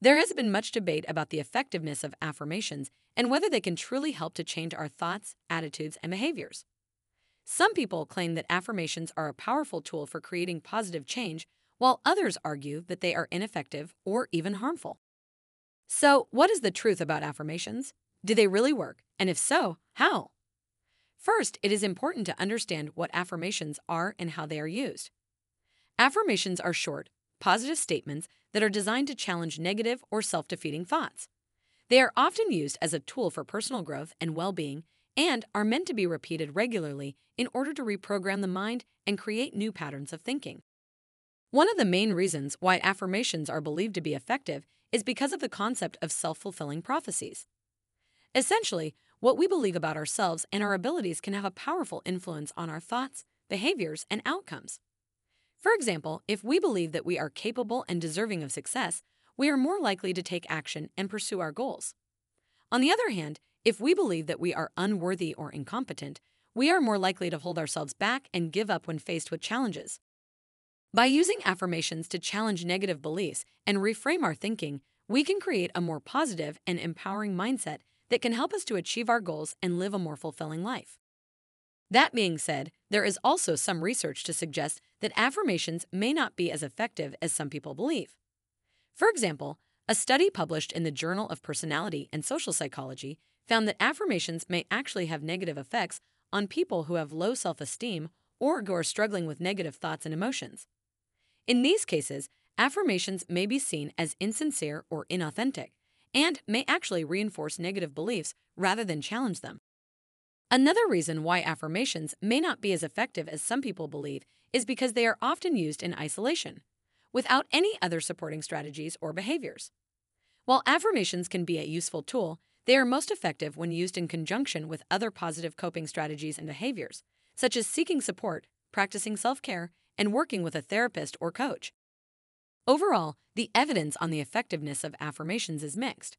There has been much debate about the effectiveness of affirmations and whether they can truly help to change our thoughts, attitudes, and behaviors. Some people claim that affirmations are a powerful tool for creating positive change, while others argue that they are ineffective or even harmful. So, what is the truth about affirmations? Do they really work? And if so, how? First, it is important to understand what affirmations are and how they are used. Affirmations are short, positive statements that are designed to challenge negative or self defeating thoughts. They are often used as a tool for personal growth and well being and are meant to be repeated regularly in order to reprogram the mind and create new patterns of thinking. One of the main reasons why affirmations are believed to be effective is because of the concept of self fulfilling prophecies. Essentially, what we believe about ourselves and our abilities can have a powerful influence on our thoughts, behaviors, and outcomes. For example, if we believe that we are capable and deserving of success, we are more likely to take action and pursue our goals. On the other hand, if we believe that we are unworthy or incompetent, we are more likely to hold ourselves back and give up when faced with challenges. By using affirmations to challenge negative beliefs and reframe our thinking, we can create a more positive and empowering mindset that can help us to achieve our goals and live a more fulfilling life. That being said, there is also some research to suggest that affirmations may not be as effective as some people believe. For example, a study published in the Journal of Personality and Social Psychology found that affirmations may actually have negative effects on people who have low self esteem or who are struggling with negative thoughts and emotions. In these cases, affirmations may be seen as insincere or inauthentic and may actually reinforce negative beliefs rather than challenge them. Another reason why affirmations may not be as effective as some people believe is because they are often used in isolation, without any other supporting strategies or behaviors. While affirmations can be a useful tool, they are most effective when used in conjunction with other positive coping strategies and behaviors, such as seeking support, practicing self care, and working with a therapist or coach. Overall, the evidence on the effectiveness of affirmations is mixed.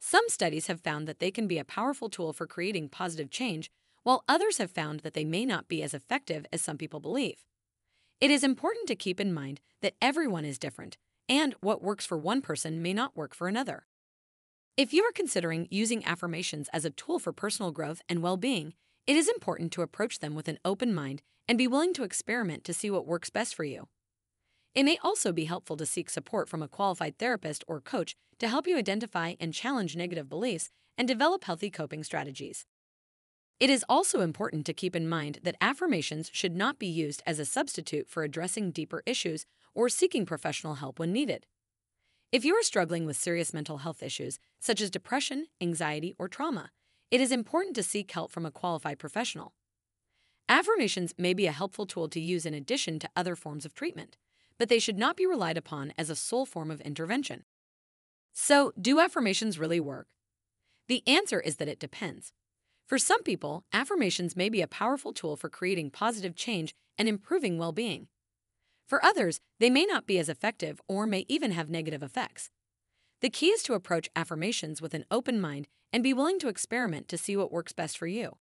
Some studies have found that they can be a powerful tool for creating positive change, while others have found that they may not be as effective as some people believe. It is important to keep in mind that everyone is different, and what works for one person may not work for another. If you are considering using affirmations as a tool for personal growth and well being, it is important to approach them with an open mind and be willing to experiment to see what works best for you. It may also be helpful to seek support from a qualified therapist or coach to help you identify and challenge negative beliefs and develop healthy coping strategies. It is also important to keep in mind that affirmations should not be used as a substitute for addressing deeper issues or seeking professional help when needed. If you are struggling with serious mental health issues, such as depression, anxiety, or trauma, it is important to seek help from a qualified professional. Affirmations may be a helpful tool to use in addition to other forms of treatment but they should not be relied upon as a sole form of intervention. So, do affirmations really work? The answer is that it depends. For some people, affirmations may be a powerful tool for creating positive change and improving well being. For others, they may not be as effective or may even have negative effects. The key is to approach affirmations with an open mind and be willing to experiment to see what works best for you.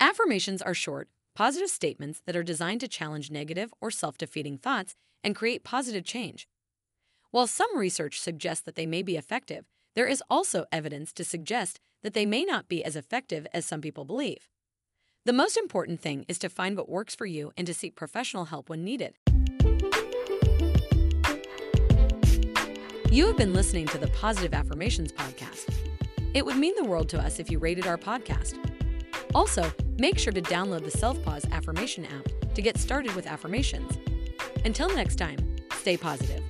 Affirmations are short, positive statements that are designed to challenge negative or self defeating thoughts and create positive change. While some research suggests that they may be effective, there is also evidence to suggest that they may not be as effective as some people believe. The most important thing is to find what works for you and to seek professional help when needed. You have been listening to the Positive Affirmations Podcast. It would mean the world to us if you rated our podcast. Also, make sure to download the Self Pause Affirmation app to get started with affirmations. Until next time, stay positive.